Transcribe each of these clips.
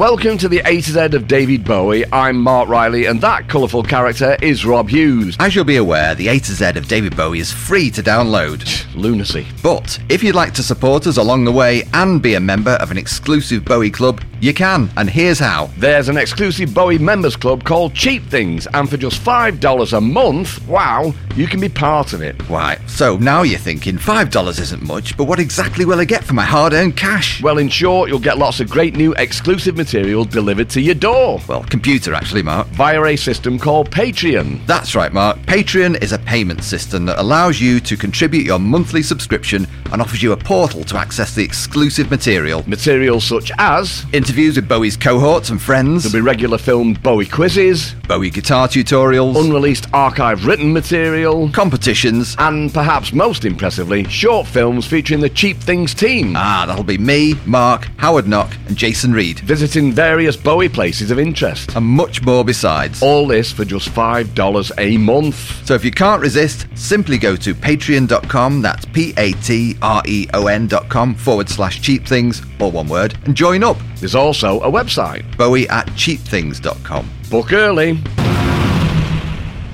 Welcome to the A to Z of David Bowie. I'm Mark Riley, and that colourful character is Rob Hughes. As you'll be aware, the A to Z of David Bowie is free to download. Lunacy. But if you'd like to support us along the way and be a member of an exclusive Bowie club, you can, and here's how. There's an exclusive Bowie members club called Cheap Things, and for just $5 a month, wow, you can be part of it. Why, so now you're thinking $5 isn't much, but what exactly will I get for my hard earned cash? Well, in short, you'll get lots of great new exclusive material delivered to your door Well, computer actually, Mark. via a system called Patreon. That's right, Mark. Patreon is a payment system that allows you to contribute your monthly subscription and offers you a portal to access the exclusive material. Material such as Interviews with Bowie's cohorts and friends, there'll be regular filmed Bowie quizzes, Bowie guitar tutorials, unreleased archive written material, competitions. and perhaps most impressively, short films featuring the Cheap Things team. Ah, that'll be me, Mark, Howard Knock, and Jason Reed, visiting various Bowie places of interest. and much more besides. All this for just $5 a month. So if you can't resist, simply go to patreon.com, that's P A T R E O N.com forward slash cheap things, or one word, and join up. There's also a website. Bowie at cheapthings.com. Book early.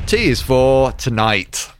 T is for tonight.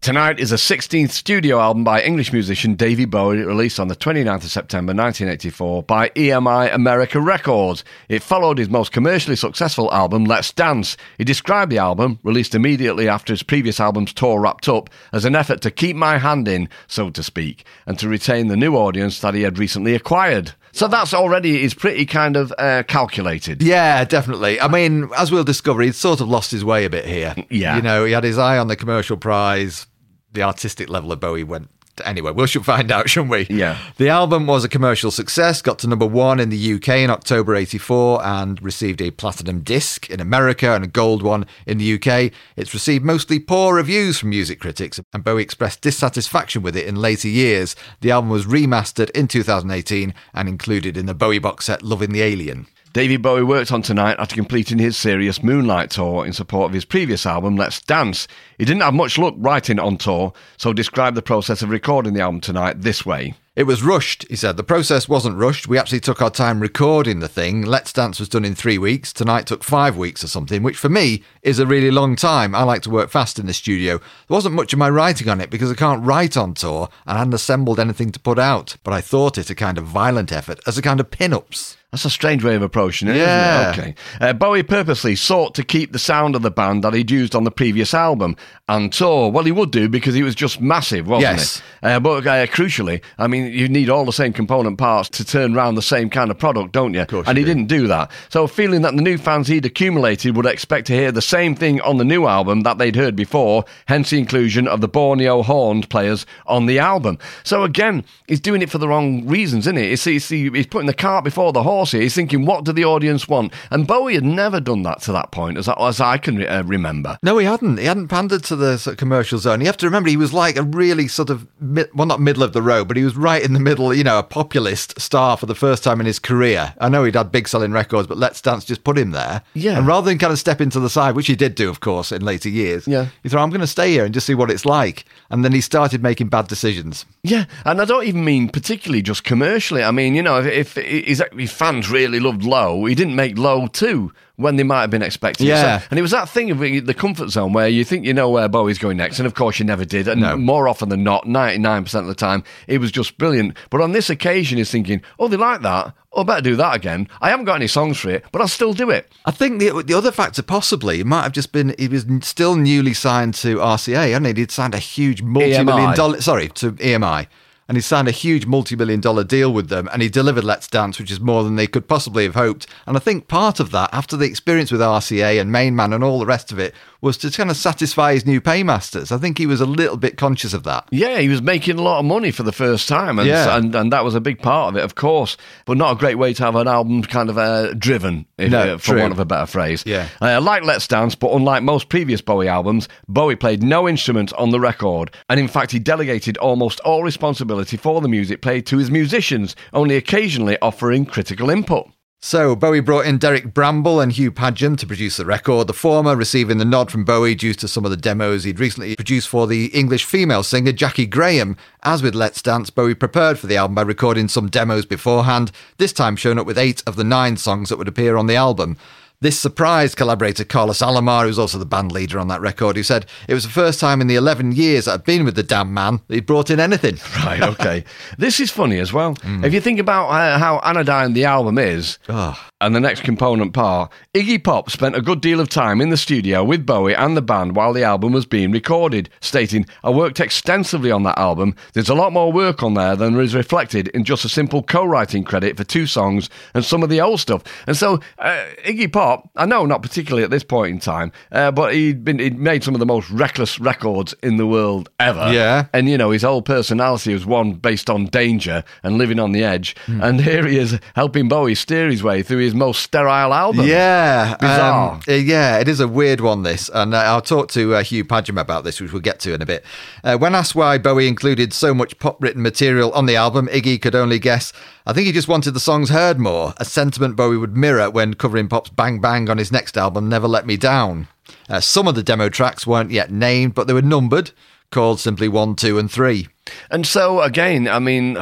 Tonight is a 16th studio album by English musician Davy Bowie, released on the 29th of September 1984 by EMI America Records. It followed his most commercially successful album, Let's Dance. He described the album, released immediately after his previous album's tour wrapped up, as an effort to keep my hand in, so to speak, and to retain the new audience that he had recently acquired. So that's already is pretty kind of uh, calculated. Yeah, definitely. I mean, as we'll discover, he'd sort of lost his way a bit here. Yeah. You know, he had his eye on the commercial prize. The artistic level of Bowie went. Anyway, we should find out, shouldn't we? Yeah. The album was a commercial success, got to number one in the UK in October 84 and received a platinum disc in America and a gold one in the UK. It's received mostly poor reviews from music critics, and Bowie expressed dissatisfaction with it in later years. The album was remastered in 2018 and included in the Bowie box set Loving the Alien. David Bowie worked on Tonight after completing his serious Moonlight tour in support of his previous album, Let's Dance. He didn't have much luck writing on tour, so described the process of recording the album Tonight this way. It was rushed, he said. The process wasn't rushed. We actually took our time recording the thing. Let's Dance was done in three weeks. Tonight took five weeks or something, which for me is a really long time. I like to work fast in the studio. There wasn't much of my writing on it because I can't write on tour and hadn't assembled anything to put out. But I thought it a kind of violent effort, as a kind of pin ups. That's a strange way of approaching it, Yeah. isn't it? Okay. Uh, Bowie purposely sought to keep the sound of the band that he'd used on the previous album and tour. Well, he would do because he was just massive, wasn't Yes. it? Uh, but uh, crucially, I mean, you need all the same component parts to turn around the same kind of product, don't you? Of course and you he do. didn't do that. So, feeling that the new fans he'd accumulated would expect to hear the same thing on the new album that they'd heard before, hence the inclusion of the Borneo horned players on the album. So, again, he's doing it for the wrong reasons, isn't he? He's, he's, he's putting the cart before the horse He's thinking, what do the audience want? And Bowie had never done that to that point, as, as I can uh, remember. No, he hadn't. He hadn't pandered to the sort of commercial zone. You have to remember, he was like a really sort of, mid, well, not middle of the road, but he was right in the middle, you know, a populist star for the first time in his career. I know he'd had big selling records, but Let's Dance just put him there. Yeah. And rather than kind of step into the side, which he did do, of course, in later years, Yeah. he thought, I'm going to stay here and just see what it's like. And then he started making bad decisions. Yeah, and I don't even mean particularly just commercially. I mean, you know, if, if his, his fans really loved Low, he didn't make Low too when they might have been expecting. Yeah. So- and it was that thing of the comfort zone where you think you know where Bowie's going next, and of course you never did. And No. more often than not, 99% of the time, it was just brilliant. But on this occasion, he's thinking, oh, they like that. Oh, I better do that again. I haven't got any songs for it, but I'll still do it. I think the the other factor possibly might have just been he was still newly signed to RCA, hadn't he? He'd signed a huge multi-million EMI. dollar sorry to EMI, and he signed a huge multi-million dollar deal with them, and he delivered Let's Dance, which is more than they could possibly have hoped. And I think part of that, after the experience with RCA and Main Man and all the rest of it, was to kind of satisfy his new paymasters. I think he was a little bit conscious of that. Yeah, he was making a lot of money for the first time, and, Yeah. and and that was a big part of it, of course. But not a great way to have an album kind of uh, driven, if, No, uh, for true. want of a better phrase. Yeah. uh, like Let's Dance, but unlike most previous Bowie albums, Bowie played no instrument on the record, and in fact, he delegated almost all responsibility for the music played to his musicians, only occasionally offering critical input. So, Bowie brought in Derek Bramble and Hugh Padgham to produce the record, the former receiving the nod from Bowie due to some of the demos he'd recently produced for the English female singer Jaki Graham. As with Let's Dance, Bowie prepared for the album by recording some demos beforehand, this time showing up with eight of the nine songs that would appear on the album. This surprised collaborator Carlos Alomar, who's also the band leader on that record, who said it was the first time in the 11 years that I've been with the damn man that he'd brought in anything. Right, okay. this is funny as well. If you think about uh, how anodyne the album is, Oh. and the next component part, Iggy Pop spent a good deal of time in the studio with Bowie and the band while the album was being recorded, stating, I worked extensively on that album. There's a lot more work on there than is reflected in just a simple co writing credit for two songs and some of the old stuff. And so, uh, Iggy Pop, I know not particularly at this point in time, uh, but he'd, been, he'd made some of the most reckless records in the world ever. Yeah. And, you know, his whole personality was one based on danger and living on the edge. And here he is helping Bowie steer his way through his most sterile album. Yeah, Bizarre. um, uh, yeah, it is a weird one. This, and uh, I'll talk to uh, Hugh Padgham about this, which we'll get to in a bit. Uh, when asked why Bowie included so much pop-written material on the album, Iggy could only guess. I think he just wanted the songs heard more, a sentiment Bowie would mirror when covering Pop's "Bang Bang" on his next album, "Never Let Me Down." Uh, some of the demo tracks weren't yet named, but they were numbered, called simply one, two, and three. And so, again, I mean.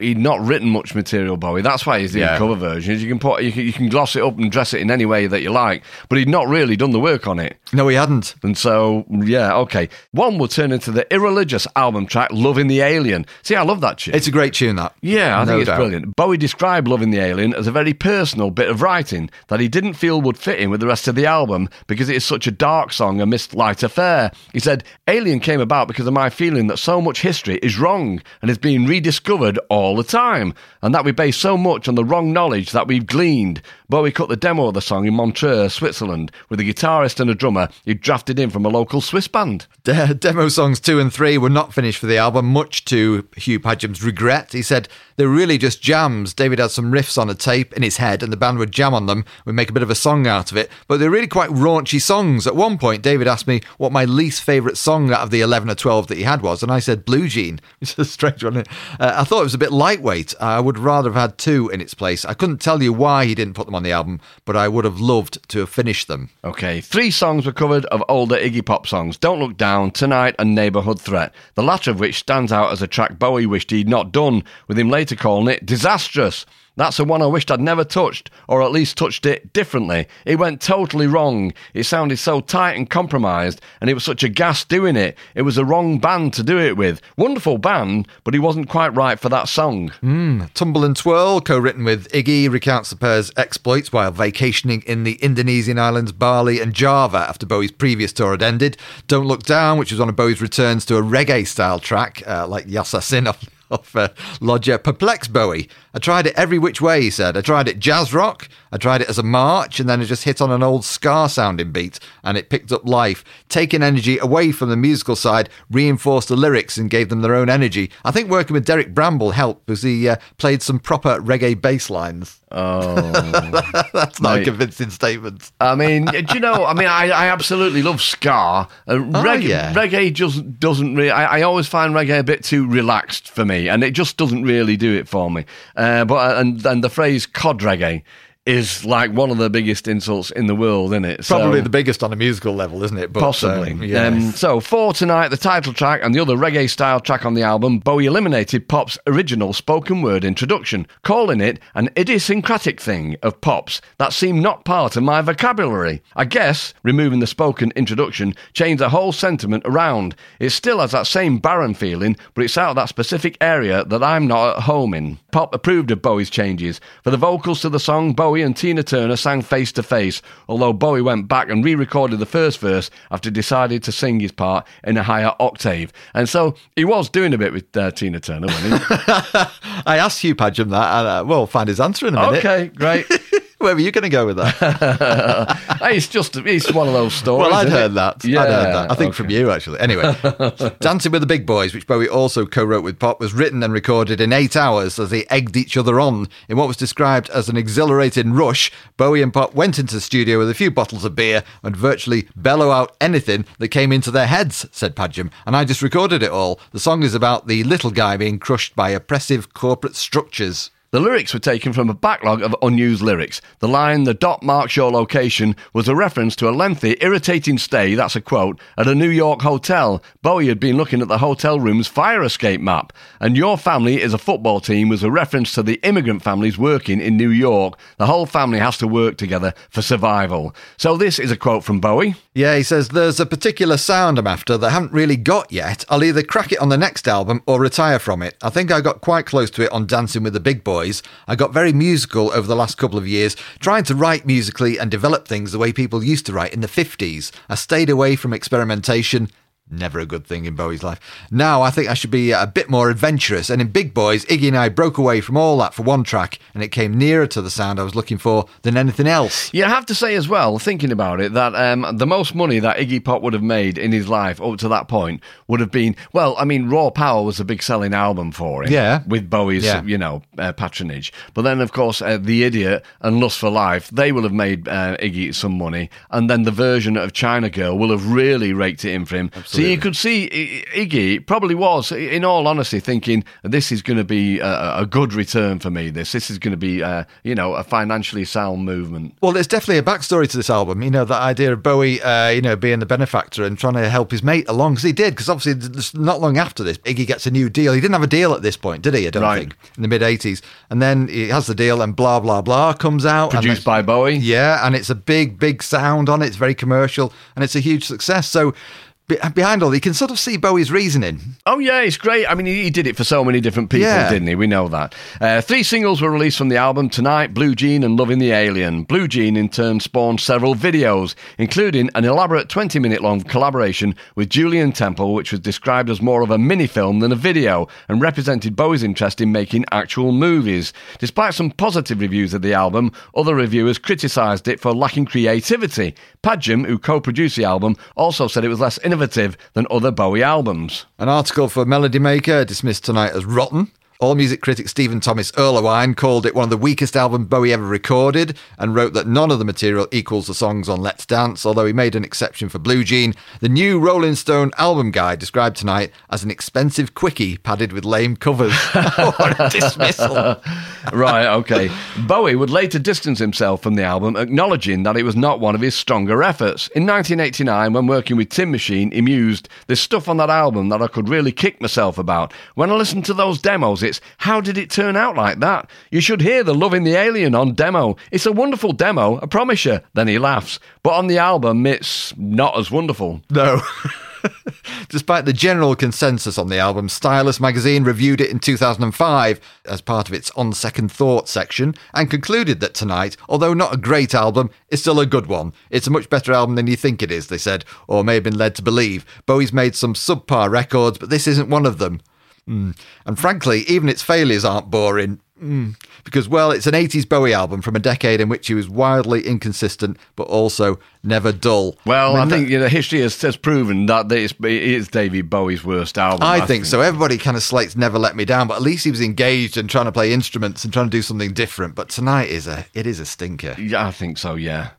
He'd not written much material, Bowie. That's why he's the Yeah. cover versions. You can put, you can, you can gloss it up and dress it in any way that you like, but he'd not really done the work on it. No, he hadn't. And so, yeah, okay. One will turn into the irreligious album track, Loving the Alien. See, I love that tune. It's a great tune. That. Yeah, I No think it's doubt. brilliant. Bowie described Loving the Alien as a very personal bit of writing that he didn't feel would fit in with the rest of the album because it is such a dark song amidst light affair. He said, Alien came about because of my feeling that so much history is wrong and is being rediscovered all the time, and that we base so much on the wrong knowledge that we've gleaned. Bowie cut the demo of the song in Montreux, Switzerland, with a guitarist and a drummer he drafted in from a local Swiss band. De- demo songs two and three were not finished for the album, much to Hugh Padgham's regret. He said They're really just jams. David had some riffs on a tape in his head, and the band would jam on them. We'd make a bit of a song out of it, but they're really quite raunchy songs. At one point, David asked me what my least favourite song out of the 11 or 12 that he had was, and I said Blue Jean. It's a strange one. Uh, I thought it was a bit lightweight. I would rather have had two in its place. I couldn't tell you why he didn't put them on the album, but I would have loved to have finished them. Okay, three songs were covered of older Iggy Pop songs Don't Look Down, Tonight, and Neighbourhood Threat, the latter of which stands out as a track Bowie wished he'd not done, with him later calling it disastrous. That's the one I wished I'd never touched, or at least touched it differently. It went totally wrong. It sounded so tight and compromised, and it was such a gas doing it. It was the wrong band to do it with. Wonderful band, but he wasn't quite right for that song. Tumble and Twirl, co written with Iggy, recounts the pair's exploits while vacationing in the Indonesian islands Bali and Java after Bowie's previous tour had ended. Don't Look Down, which was one of Bowie's returns to a reggae style track, uh, like Yassassin off uh, Lodger, perplexed Bowie. I tried it every which way, he said. I tried it jazz rock, I tried it as a march, and then I just hit on an old ska sounding beat, and it picked up life. Taking energy away from the musical side, reinforced the lyrics and gave them their own energy. I think working with Derek Bramble helped because he uh, played some proper reggae bass lines. Oh. That's not a convincing statement. I mean, do you know? I mean, I, I absolutely love ska. Uh, reggae, yeah. reggae just doesn't really. I, I always find reggae a bit too relaxed for me, and it just doesn't really do it for me. Uh, but and and the phrase "cod reggae" is like one of the biggest insults in the world, isn't it? Probably So- the biggest on a musical level, isn't it? But, Possibly. um, yeah. Um, so, for tonight, the title track and the other reggae style track on the album, Bowie eliminated Pop's original spoken word introduction, calling it an idiosyncratic thing of Pop's that seemed not part of my vocabulary. I guess removing the spoken introduction changed the whole sentiment around. It still has that same barren feeling, but it's out of that specific area that I'm not at home in. Pop approved of Bowie's changes. For the vocals to the song, Bowie and Tina Turner sang face to face, although Bowie went back and re recorded the first verse after decided to sing his part in a higher octave. And so he was doing a bit with uh, Tina Turner, wasn't he? I asked Hugh Padgham that, and uh, we'll find his answer in a minute. okay, great. Where were you going to go with that? It's just it's one of those stories. well, I'd heard it? that. Yeah, I'd heard that. I think from you, actually. Anyway, Dancing with the Big Boys, which Bowie also co wrote with Pop, was written and recorded in eight hours as they egged each other on. In what was described as an exhilarating rush, Bowie and Pop went into the studio with a few bottles of beer and virtually bellow out anything that came into their heads, said Padgham. And I just recorded it all. The song is about the little guy being crushed by oppressive corporate structures. The lyrics were taken from a backlog of unused lyrics. The line, the dot marks your location, was a reference to a lengthy, irritating stay, that's a quote, at a New York hotel. Bowie had been looking at the hotel room's fire escape map. And your family is a football team was a reference to the immigrant families working in New York. The whole family has to work together for survival. So this is a quote from Bowie. Yeah, he says, There's a particular sound I'm after that I haven't really got yet. I'll either crack it on the next album or retire from it. I think I got quite close to it on Dancing with the Big Boys. I got very musical over the last couple of years, trying to write musically and develop things the way people used to write in the 50s. I stayed away from experimentation Never a good thing in Bowie's life. Now I think I should be a bit more adventurous. And in Big Boys, Iggy and I broke away from all that for one track, and it came nearer to the sound I was looking for than anything else. You have to say as well, thinking about it, that um, the most money that Iggy Pop would have made in his life up to that point would have been, well, I mean, Raw Power was a big selling album for him. Yeah. With Bowie's, Yeah. you know, uh, patronage. But then, of course, uh, The Idiot and Lust for Life, they will have made uh, Iggy some money. And then the version of China Girl will have really raked it in for him. So you could see Iggy probably was, in all honesty, thinking this is going to be a, a good return for me. This this is going to be, uh, you know, a financially sound movement. Well, there's definitely a backstory to this album. You know, that idea of Bowie, uh, you know, being the benefactor and trying to help his mate along, because he did. Because obviously, not long after this, Iggy gets a new deal. He didn't have a deal at this point, did he? I don't Right. think in the mid '80s. And then he has the deal, and blah blah blah comes out. Produced by Bowie. Yeah, and it's a big, big sound on it. It's very commercial, and it's a huge success. So. Be- Behind all, you can sort of see Bowie's reasoning. Oh yeah, it's great. I mean, he, he did it for so many different people, Yeah. didn't he? We know that. Uh, three singles were released from the album tonight: "Blue Jean" and "Loving the Alien." "Blue Jean" in turn spawned several videos, including an elaborate 20-minute-long collaboration with Julien Temple, which was described as more of a mini-film than a video, and represented Bowie's interest in making actual movies. Despite some positive reviews of the album, other reviewers criticised it for lacking creativity. Padgham, who co-produced the album, also said it was less innovative than other Bowie albums. An article for Melody Maker dismissed tonight as rotten. AllMusic critic Stephen Thomas Erlewine called it one of the weakest albums Bowie ever recorded and wrote that none of the material equals the songs on Let's Dance, although he made an exception for Blue Jean. The new Rolling Stone album guide described tonight as an expensive quickie padded with lame covers. what a dismissal. right, okay. Bowie would later distance himself from the album, acknowledging that it was not one of his stronger efforts. In 1989, when working with Tin Machine, he mused, There's stuff on that album that I could really kick myself about. When I listen to those demos, how did it turn out like that? You should hear the Loving the Alien on demo. It's a wonderful demo, I promise you. Then he laughs. But on the album, it's not as wonderful. No. Despite the general consensus on the album, Stylus magazine reviewed it in 2005 as part of its On Second Thought section and concluded that Tonight, although not a great album, is still a good one. It's a much better album than you think it is, they said, or may have been led to believe. Bowie's made some subpar records, but this isn't one of them. Mm. And frankly, even its failures aren't boring. Mm. Because, well, it's an 80s Bowie album from a decade in which he was wildly inconsistent, but also never dull. Well, I, mean, think you know, history has, has proven that it's, it is David Bowie's worst album. I think so. Everybody kind of slates Never Let Me Down, but at least he was engaged and trying to play instruments and trying to do something different. But tonight is a it is a stinker. Yeah, I think so, yeah.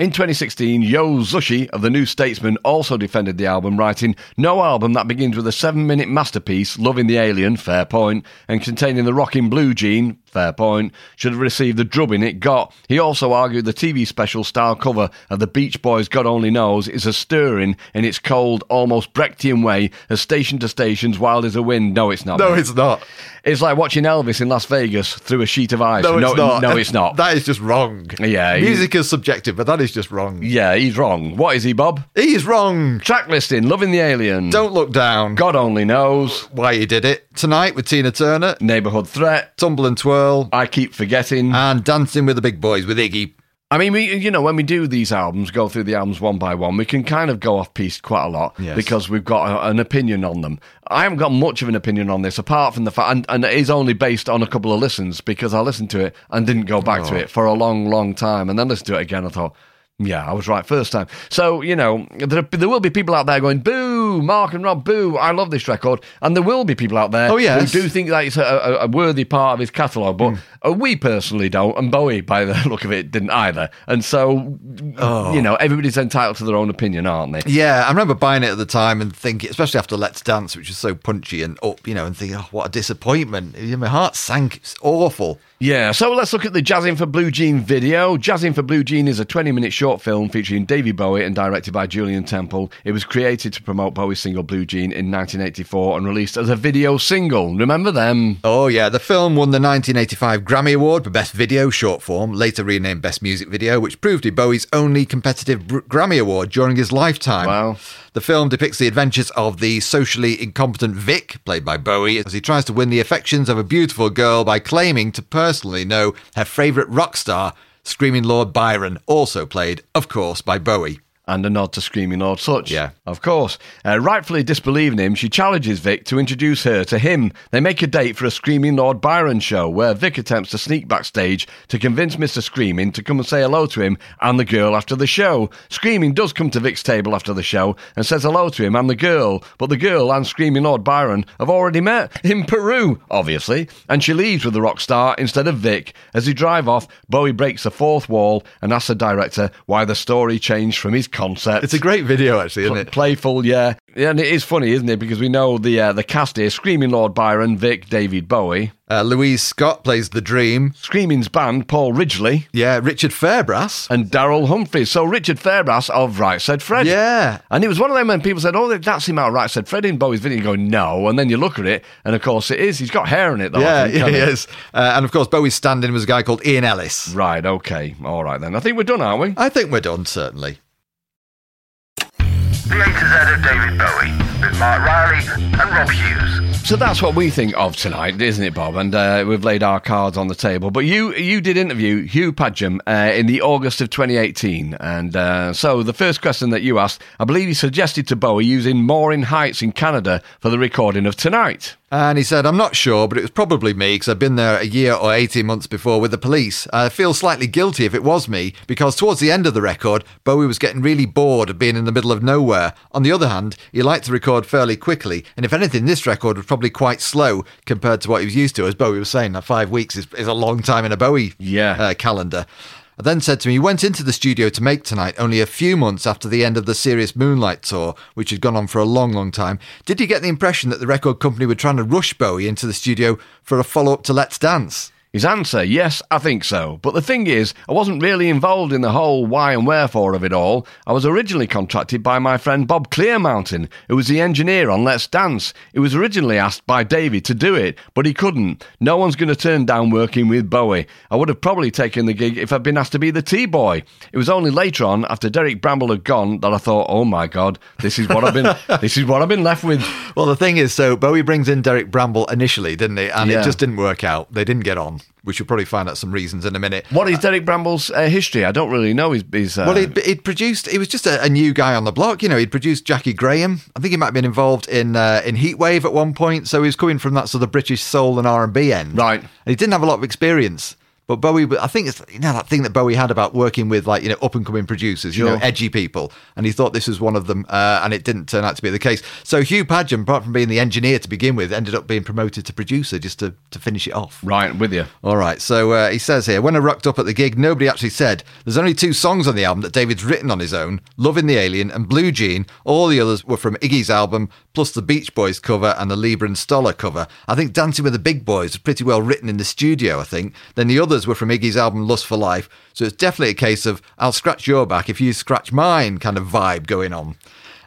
In 2016, Yo Zushi of The New Statesman also defended the album, writing, No album that begins with a seven minute masterpiece, Loving the Alien, fair point, and containing the rocking Blue Jean, fair point, should have received the drubbing it got. He also argued the TV special style cover of the Beach Boys' God Only Knows is as stirring in its cold, almost Brechtian way as Station to Station's Wild Is the Wind. No, it's not. No, mate. it's not. It's like watching Elvis in Las Vegas through a sheet of ice. No, it's not. No, it's not. That is just wrong. Yeah, music is subjective, but that is just wrong. yeah, he's wrong. What is he, Bob? He's wrong. Track listing, Loving the Alien. Don't look down. God only knows. Why he did it tonight with Tina Turner, Neighborhood Threat. Tumble and Twirl, I keep forgetting. and Dancing with the Big Boys with Iggy. I mean, we, you know, when we do these albums, go through the albums one by one, we can kind of go off piece quite a lot Yes. because we've got a, an opinion on them. I haven't got much of an opinion on this, apart from the fact, and, and it is only based on a couple of listens because I listened to it and didn't go back to oh. it for a long, long time, and then listened to it again. I thought, yeah, I was right first time. So you know, there, there will be people out there going, "Boo! Boo, Mark and Rob, boo. I love this record. And there will be people out there Oh, yes. who do think that it's a, a, a worthy part of his catalogue, but uh, we personally don't. And Bowie, by the look of it, didn't either. And so, you know, everybody's entitled to their own opinion, aren't they? Yeah, I remember buying it at the time and thinking, especially after Let's Dance, which was so punchy and up, you know, and thinking, oh, what a disappointment. My heart sank. It's awful. Yeah, so let's look at the Jazzing for Blue Jean video. Jazzing for Blue Jean is a 20 minute short film featuring Davy Bowie and directed by Julien Temple. It was created to promote Bowie's single Blue Jean in 1984 and released as a video single. Remember them? Oh, yeah. The film won the 1985 Grammy Award for Best Video Short Form, later renamed Best Music Video, which proved it Bowie's only competitive Grammy Award during his lifetime. Wow. The film depicts the adventures of the socially incompetent Vic, played by Bowie, as he tries to win the affections of a beautiful girl by claiming to personally know her favourite rock star, Screaming Lord Byron, also played, of course, by Bowie. And a nod to Screaming Lord Sutch. Yeah. Of course. Uh, rightfully disbelieving him, she challenges Vic to introduce her to him. They make a date for a Screaming Lord Byron show where Vic attempts to sneak backstage to convince Mr. Screaming to come and say hello to him and the girl after the show. Screaming does come to Vic's table after the show and says hello to him and the girl, but the girl and Screaming Lord Byron have already met in Peru, obviously, and she leaves with the rock star instead of Vic. As they drive off, Bowie breaks the fourth wall and asks the director why the story changed from his concept. It's a great video, actually, isn't it? Playful, yeah. yeah. And it is funny, isn't it? Because we know the uh, the cast here Screaming Lord Byron, Vic, David Bowie. Uh, Louise Scott plays the Dream. Screaming's band, Paul Ridgely. Yeah, Richard Fairbrass. And Daryl Humphreys. So Richard Fairbrass of Right Said Fred. Yeah. And it was one of them when people said, oh, that's him out of Right Said Fred in Bowie's video. You go, no. And then you look at it, and of course it is. He's got hair in it, though. Yeah, think, yeah, he he? is. Uh, and of course, Bowie's stand in was a guy called Ian Ellis. Right, okay. All right then. I think we're done, aren't we? I think we're done, certainly. The A to Z of David Bowie with Mark Riley and Rob Hughes. So that's what we think of tonight, isn't it, Bob? And uh, we've laid our cards on the table. But you you did interview Hugh Padgham uh, in the August of 2018, and uh, so the first question that you asked, I believe he suggested to Bowie using Morin Heights in Canada for the recording of tonight. And he said, I'm not sure, but it was probably me because I'd been there a year or 18 months before with the police. I feel slightly guilty if it was me because towards the end of the record, Bowie was getting really bored of being in the middle of nowhere. On the other hand, he liked to record fairly quickly. And if anything, this record was probably quite slow compared to what he was used to. As Bowie was saying, that five weeks is, is a long time in a Bowie Yeah. uh, calendar. Then said to me, he went into the studio to make tonight only a few months after the end of the Serious Moonlight tour, which had gone on for a long, long time. Did you get the impression that the record company were trying to rush Bowie into the studio for a follow up to Let's Dance? His answer, yes, I think so. But the thing is, I wasn't really involved in the whole why and wherefore of it all. I was originally contracted by my friend Bob Clearmountain, who was the engineer on Let's Dance. He was originally asked by Davey to do it, but he couldn't. No one's going to turn down working with Bowie. I would have probably taken the gig if I'd been asked to be the T-boy. It was only later on, after Derek Bramble had gone, that I thought, "Oh my God, this is what I've been, this is what I've been left with." Well, the thing is, so Bowie brings in Derek Bramble initially, didn't he? And Yeah. it just didn't work out. They didn't get on. We should probably find out some reasons in a minute. What is Derek Bramble's uh, history? I don't really know his. his uh, Well, he'd, he'd produced. He was just a, a new guy on the block. You know, he'd produced Jaki Graham. I think he might have been involved in uh, in Heatwave at one point. So he was coming from that sort of British soul and R and B end. Right. And he didn't have a lot of experience. But Bowie, I think it's you know that thing that Bowie had about working with like you know up and coming producers, you know, edgy people, and he thought this was one of them, uh, and it didn't turn out to be the case. So Hugh Padgham, apart from being the engineer to begin with, ended up being promoted to producer just to to finish it off. right with you. All right, so uh, he says here when I rocked up at the gig, nobody actually said there's only two songs on the album that David's written on his own Loving the Alien and Blue Jean. All the others were from Iggy's album, plus the Beach Boys cover and the Leiber and Stoller cover. I think Dancing with the Big Boys was pretty well written in the studio, I think. Then the others were from Iggy's album Lust for Life, so it's definitely a case of I'll scratch your back if you scratch mine kind of vibe going on.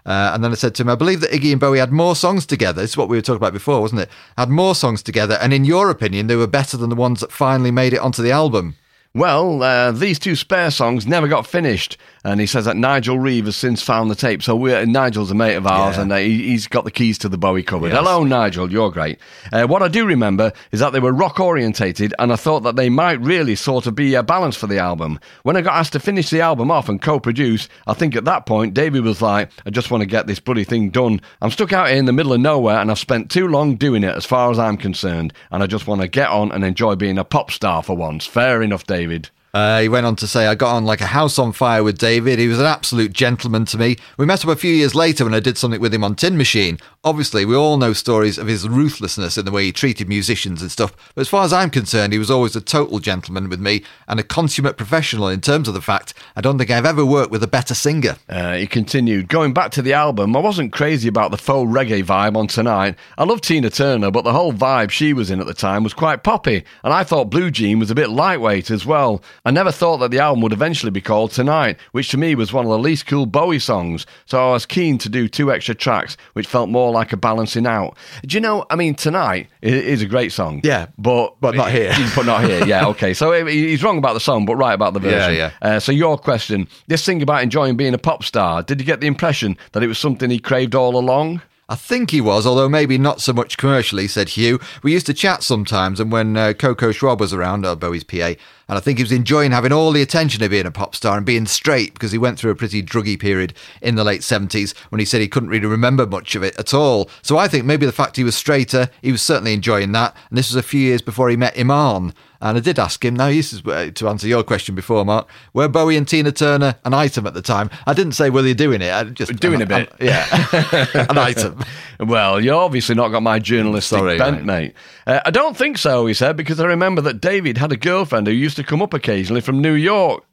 Uh, and then I said to him, I believe that Iggy and Bowie had more songs together. This is what we were talking about before, wasn't it? Had more songs together, and in your opinion, they were better than the ones that finally made it onto the album. Well, uh, these two spare songs never got finished, and he says that Nigel Reeve has since found the tape. So we're, Nigel's a mate of ours, Yeah. and uh, he, he's got the keys to the Bowie cupboard. Yes. Hello, Nigel, you're great. Uh, what I do remember is that they were rock orientated, and I thought that they might really sort of be a balance for the album. When I got asked to finish the album off and co-produce, I think at that point David was like, "I just want to get this bloody thing done. I'm stuck out here in the middle of nowhere, and I've spent too long doing it, as far as I'm concerned, and I just want to get on and enjoy being a pop star for once." Fair enough, David. Uh, he went on to say, I got on like a house on fire with David. He was an absolute gentleman to me. We met up a few years later when I did something with him on Tin Machine. Obviously, we all know stories of his ruthlessness in the way he treated musicians and stuff. But as far as I'm concerned, he was always a total gentleman with me and a consummate professional in terms of the fact I don't think I've ever worked with a better singer. Uh, he continued, going back to the album, I wasn't crazy about the faux reggae vibe on Tonight. I love Tina Turner, but the whole vibe she was in at the time was quite poppy, and I thought Blue Jean was a bit lightweight as well. I never thought that the album would eventually be called Tonight, which to me was one of the least cool Bowie songs, so I was keen to do two extra tracks, which felt more like a balancing out. Do you know, I mean, Tonight is a great song. Yeah, But, but not here. but not here, yeah, okay. So he's wrong about the song, but right about the version. Yeah, Uh, so your question, this thing about enjoying being a pop star, did you get the impression that it was something he craved all along? I think he was, although maybe not so much commercially, said Hugh. We used to chat sometimes, and when uh, Coco Schwab was around, uh, Bowie's PA, and I think he was enjoying having all the attention of being a pop star and being straight because he went through a pretty druggy period in the late 70s when he said he couldn't really remember much of it at all. So I think maybe the fact he was straighter, he was certainly enjoying that. And this was a few years before he met Iman. And I did ask him, now this is uh, to answer your question before, Mark, were Bowie and Tina Turner an item at the time? I didn't say were they doing it, I just Doing a bit. yeah, an item. Well, you're obviously not got my journalistic Sorry, bent, mate. Uh, I don't think so, he said, because I remember that David had a girlfriend who used to come up occasionally from New York.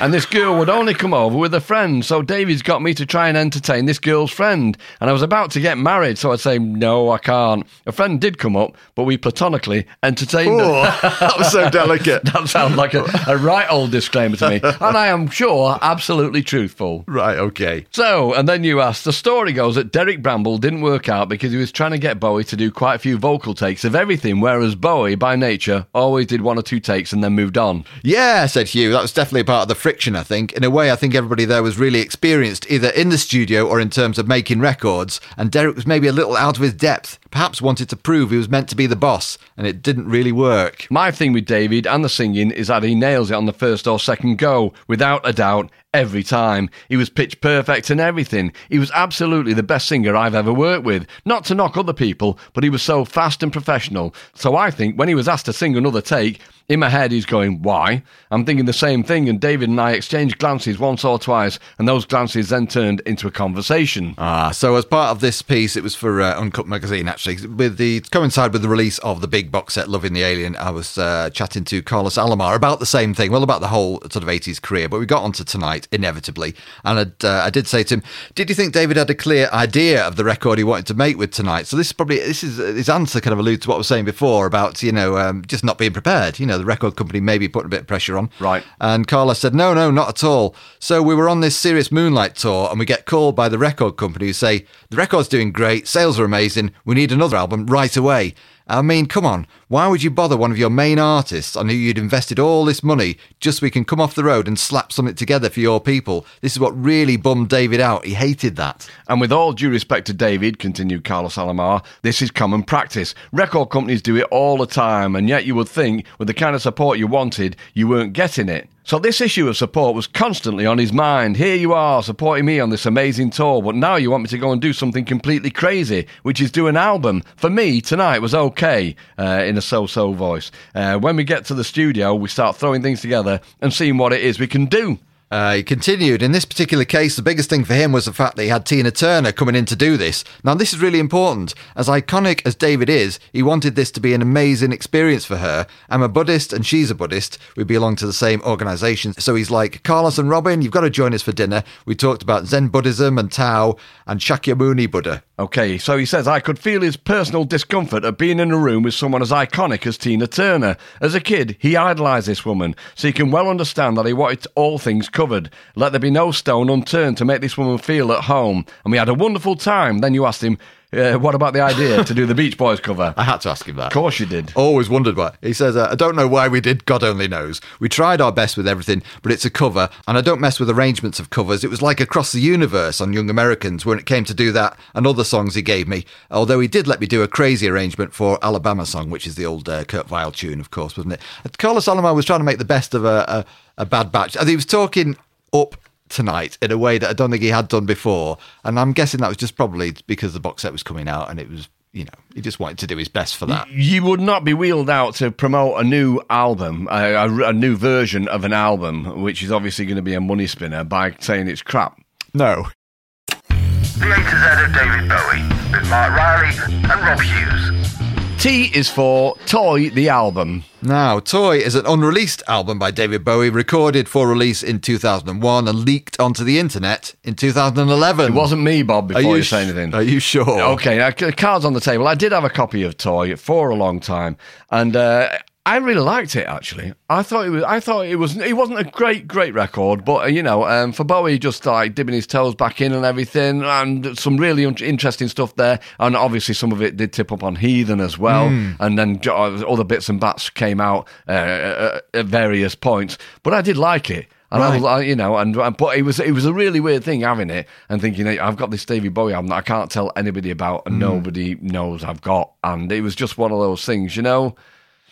And this girl would only come over with a friend, so David's got me to try and entertain this girl's friend. And I was about to get married, so I'd say, no, I can't. A friend did come up, but we platonically entertained her. Oh, that was so delicate. That sounds like a, a right old disclaimer to me. And I am sure absolutely truthful. Right, okay. So, and then you asked, the story goes that Derek Bramble didn't work out because he was trying to get Bowie to do quite a few vocal takes of everything, whereas Bowie, by nature, always did one or two takes and then moved on. Yeah, said Hugh. That was definitely part of the friction, I think. In a way, I think everybody there was really experienced, either in the studio or in terms of making records. And Derek was maybe a little out of his depth, perhaps wanted to prove he was meant to be the boss, and it didn't really work. My thing with David and the singing is that he nails it on the first or second go, without a doubt, every time. He was pitch perfect and everything. He was absolutely the best singer I've ever worked with. Not to knock other people, but he was so fast and professional. So I think when he was asked to sing another take, in my head he's going, Why? I'm thinking the same thing, and David and I exchanged glances once or twice, and those glances then turned into a conversation. Ah, so as part of this piece, it was for uh, Uncut Magazine actually. With the coincide with the release of the big box set Loving the Alien, I was uh, chatting to Carlos Alomar about the same thing, well about the whole sort of 80s career, but we got onto tonight inevitably, and I'd, uh, I did say to him, "Did you think David had a clear idea of the record he wanted to make with tonight?" So this is probably this is his answer kind of alludes to what I was saying before about you know um, just not being prepared. You know, the record company maybe putting a bit of pressure on, Right. and Carlos said, no, no, not at all. So we were on this serious Moonlight tour and we get called by the record company who say, the record's doing great, sales are amazing, we need another album right away. I mean, come on, why would you bother one of your main artists on who you'd invested all this money just so we can come off the road and slap something together for your people? This is what really bummed David out. He hated that. And with all due respect to David, continued Carlos Alomar, this is common practice. Record companies do it all the time, and yet you would think, with the kind of support you wanted, you weren't getting it. So this issue of support was constantly on his mind. Here you are supporting me on this amazing tour, but now you want me to go and do something completely crazy, which is do an album. For me, tonight was okay uh, in a so-so voice. Uh, when we get to the studio, we start throwing things together and seeing what it is we can do. Uh, he continued, in this particular case, the biggest thing for him was the fact that he had Tina Turner coming in to do this. Now, this is really important. As iconic as David is, he wanted this to be an amazing experience for her. I'm a Buddhist and she's a Buddhist. We belong to the same organization. So he's like, Carlos and Robin, you've got to join us for dinner. We talked about Zen Buddhism and Tao and Shakyamuni Buddha. Okay, so he says, I could feel his personal discomfort at being in a room with someone as iconic as Tina Turner. As a kid, he idolised this woman, so he can well understand that he wanted all things covered. Let there be no stone unturned to make this woman feel at home. And we had a wonderful time. Then you asked him, uh, what about the idea to do the Beach Boys cover? I had to ask him that. Of course you did. Always wondered why. He says, uh, I don't know why we did, God only knows. We tried our best with everything, but it's a cover, and I don't mess with arrangements of covers. It was like Across the Universe on Young Americans when it came to do that and other songs he gave me. Although he did let me do a crazy arrangement for Alabama Song, which is the old uh, Kurt Weill tune, of course, wasn't it? Carlos Alomar was trying to make the best of a, a, a bad batch. And he was talking up tonight in a way that I don't think he had done before. And I'm guessing that was just probably because the box set was coming out and it was you know, he just wanted to do his best for that. You would not be wheeled out to promote a new album, a, a, a new version of an album, which is obviously going to be a money spinner, by saying it's crap. No. The A to Z of David Bowie with Mark Riley and Rob Hughes. T is for Toy the album. Now, Toy is an unreleased album by David Bowie, recorded for release in 2001 and leaked onto the internet in 2011. It wasn't me, Bob, before Are you, you, say anything. Are you sure? Okay, now, cards on the table. I did have a copy of Toy for a long time, and uh, I really liked it. Actually, I thought it was. I thought it was. It wasn't a great, great record, but you know, um, for Bowie, just like dipping his toes back in and everything, and some really un- interesting stuff there. And obviously, some of it did tip up on Heathen as well, and then uh, other bits and bats came out uh, uh, at various points. But I did like it. And I was, like, you know, and, and but it was it was a really weird thing having it and thinking I've got this Stevie Bowie album that I can't tell anybody about and nobody knows I've got, and it was just one of those things, you know.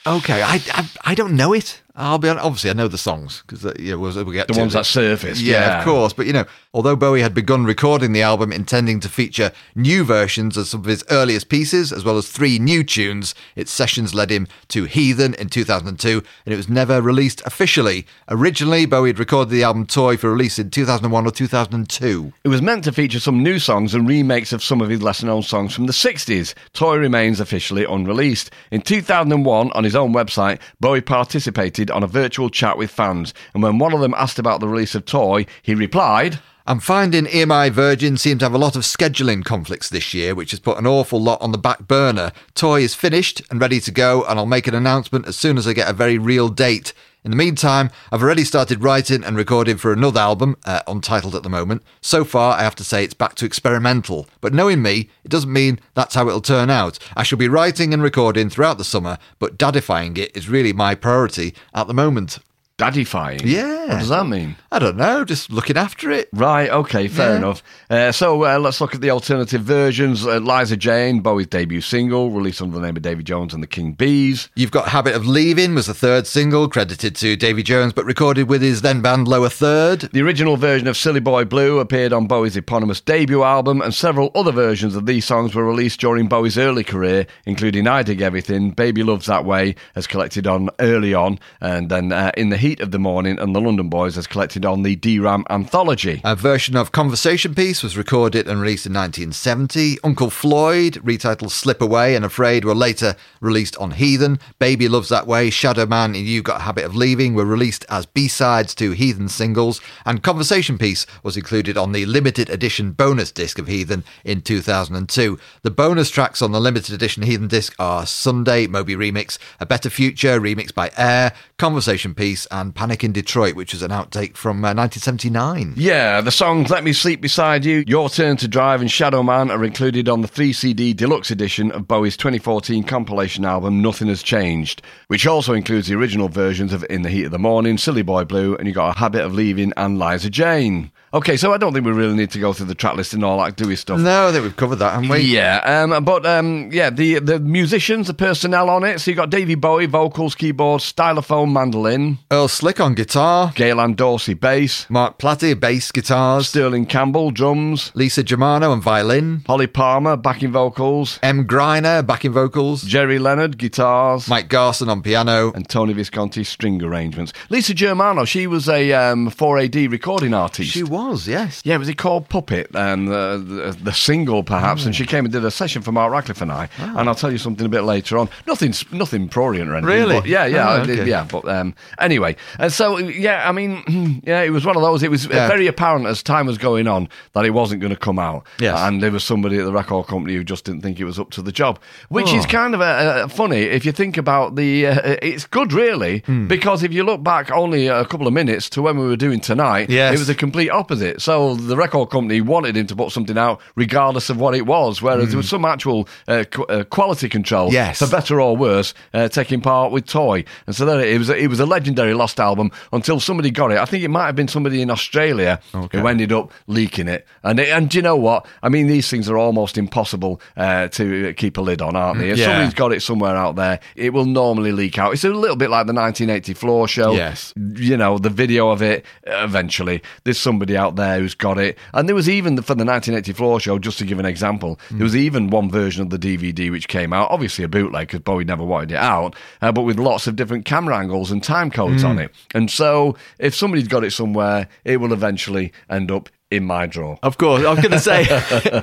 Okay, I, I I don't know it. I'll be honest. Obviously, I know the songs because yeah, we'll, we'll get The ones it. that surfaced, Yeah, yeah. of course. But you know, although Bowie had begun recording the album intending to feature new versions of some of his earliest pieces, as well as three new tunes, its sessions led him to Heathen in 2002, and it was never released officially. Originally, Bowie had recorded the album Toy for release in 2001 or 2002. It was meant to feature some new songs and remakes of some of his lesser known songs from the 60s. Toy remains officially unreleased. In 2001, on his own website, Bowie participated on a virtual chat with fans, and when one of them asked about the release of Toy, he replied, I'm finding EMI Virgin seem to have a lot of scheduling conflicts this year, which has put an awful lot on the back burner. Toy is finished and ready to go, and I'll make an announcement as soon as I get a very real date. In the meantime, I've already started writing and recording for another album, uh, untitled at the moment. So far, I have to say it's back to experimental. But knowing me, it doesn't mean that's how it'll turn out. I shall be writing and recording throughout the summer, but dadifying it is really my priority at the moment. Daddyfying. Yeah. What does that mean? I don't know, just looking after it. Right, okay, fair Yeah. enough. Uh, so uh, let's look at the alternative versions. Uh, Liza Jane, Bowie's debut single, released under the name of Davy Jones and the King Bees. You've Got Habit of Leaving was the third single, credited to Davy Jones, but recorded with his then band Lower Third. The original version of Silly Boy Blue appeared on Bowie's eponymous debut album, and several other versions of these songs were released during Bowie's early career, including I Dig Everything, Baby Loves That Way, as collected on Early On, and then uh, In the Heat of the Morning and The London Boys, as collected on the Deram Anthology. A version of Conversation Piece was recorded and released in 1970. Uncle Floyd, retitled Slip Away and Afraid, were later released on Heathen. Baby Loves That Way, Shadow Man, and You Got a Habit of Leaving were released as B-sides to Heathen singles. And Conversation Piece was included on the limited edition bonus disc of Heathen in 2002. The bonus tracks on the limited edition Heathen disc are Sunday, Moby Remix, A Better Future, remixed by Air, Conversation Piece, and Panic in Detroit, which was an outtake from uh, 1979. Yeah, the songs Let Me Sleep Beside You, Your Turn to Drive, and Shadow Man are included on the 3 CD deluxe edition of Bowie's 2014 compilation album Nothing Has Changed, which also includes the original versions of In the Heat of the Morning, Silly Boy Blue, and You Got a Habit of Leaving, and Liza Jane. Okay, so I don't think we really need to go through the track list and all that gooey stuff. No, I think we've covered that, haven't we? Yeah, um, but um, yeah, the the musicians, the personnel on it. So you got Davey Bowie, vocals, keyboards, stylophone, mandolin, Earl Slick on guitar, Gail Ann Dorsey, bass, Mark Plati, bass guitars, Sterling Campbell, drums, Lisa Germano on violin, Holly Palmer, backing vocals, Emm Gryner, backing vocals, Gerry Leonard, guitars, Mike Garson on piano. and Tony Visconti, string arrangements. Lisa Germano, she was a um, 4AD recording artist. She was, yes. yeah, was he called Puppet? and the, the, the single, perhaps, and she came and did a session for Mark Radcliffe and I. And I'll tell you something a bit later on. Nothing, nothing prurient or anything. Really? but yeah, yeah, Oh, I did- yeah. But um, anyway, and so yeah, I mean, yeah, it was one of those. It was uh, Yeah. very apparent as time was going on that it wasn't going to come out. Yes. and there was somebody at the record company who just didn't think it was up to the job, which is Oh. kind of uh, uh, funny if you think about the. Uh, it's good, really, Hmm. because if you look back only a couple of minutes to when we were doing tonight, Yes. it was a complete opposite. So the record company wanted him to put something out regardless of what it was, whereas there was some actual uh, qu- uh, quality control. Yes. for better or worse, uh, taking part with Toy. And so there it was. It was a legendary lost album until somebody got it. I think it might have been somebody in Australia who ended up leaking it. And it, and do you know what? I mean, these things are almost impossible uh, to keep a lid on, aren't they? If Yeah. somebody's got it somewhere out there, it will normally leak out. It's a little bit like the 1980 floor show. Yes. You know, the video of it. Eventually, there's somebody somebody out there who's got it. And there was even for the 1984 show, just to give an example, there was even one version of the DVD which came out, obviously a bootleg because Bowie never wanted it out, uh, but with lots of different camera angles and time codes on it. And so if somebody's got it somewhere, it will eventually end up in my drawer. Of course, I was going to say,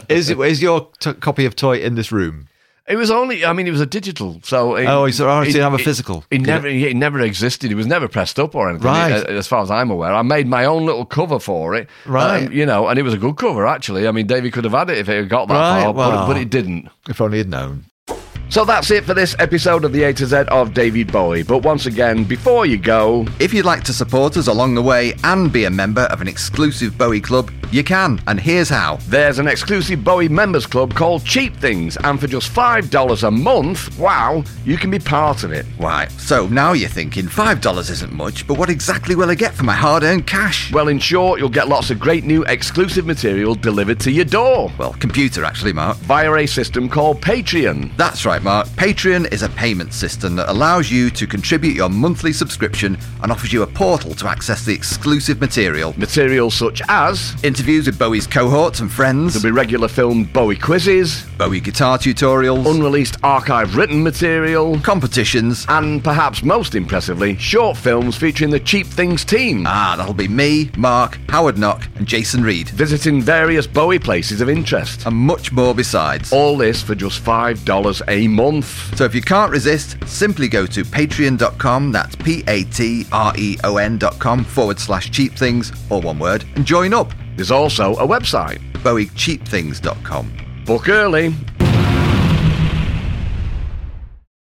is is your t- copy of Toy in this room? It was only, I mean, it was a digital, so it, Oh, so- oh, so you have a physical. It, Did never, it never existed. It was never pressed up or anything, Right. as far as I'm aware. I made my own little cover for it, Right. um, you know, and it was a good cover actually. I mean, Davey could have had it if it had got that Right, far, but, well. but it didn't. If only he'd known. So that's it for this episode of the A to Z of David Bowie. But once again, before you go, If you'd like to support us along the way and be a member of an exclusive Bowie club, you can, and here's how. there's an exclusive Bowie members club called Cheap Things, and for just $5 a month, wow, you can be part of it. Why, so now you're thinking $5 isn't much, but what exactly will I get for my hard earned cash? Well, in short, you'll get lots of great new exclusive material delivered to your door Well, computer actually, Mark. via a system called Patreon. That's right, Mark. Patreon is a payment system that allows you to contribute your monthly subscription and offers you a portal to access the exclusive material. Material such as Interviews with Bowie's cohorts and friends, there'll be regular film Bowie quizzes, Bowie guitar tutorials, unreleased archive written material, competitions. and perhaps most impressively, short films featuring the Cheap Things team. Ah, that'll be me, Mark, Howard Knock, and Jason Reed, Visiting various Bowie places of interest. and much more besides. All this for just $5 a month. So if you can't resist, simply go to patreon.com, that's P A T R E O N.com forward slash cheap things, or one word, and join up. There's also a website. BowieCheapThings.com. Book early,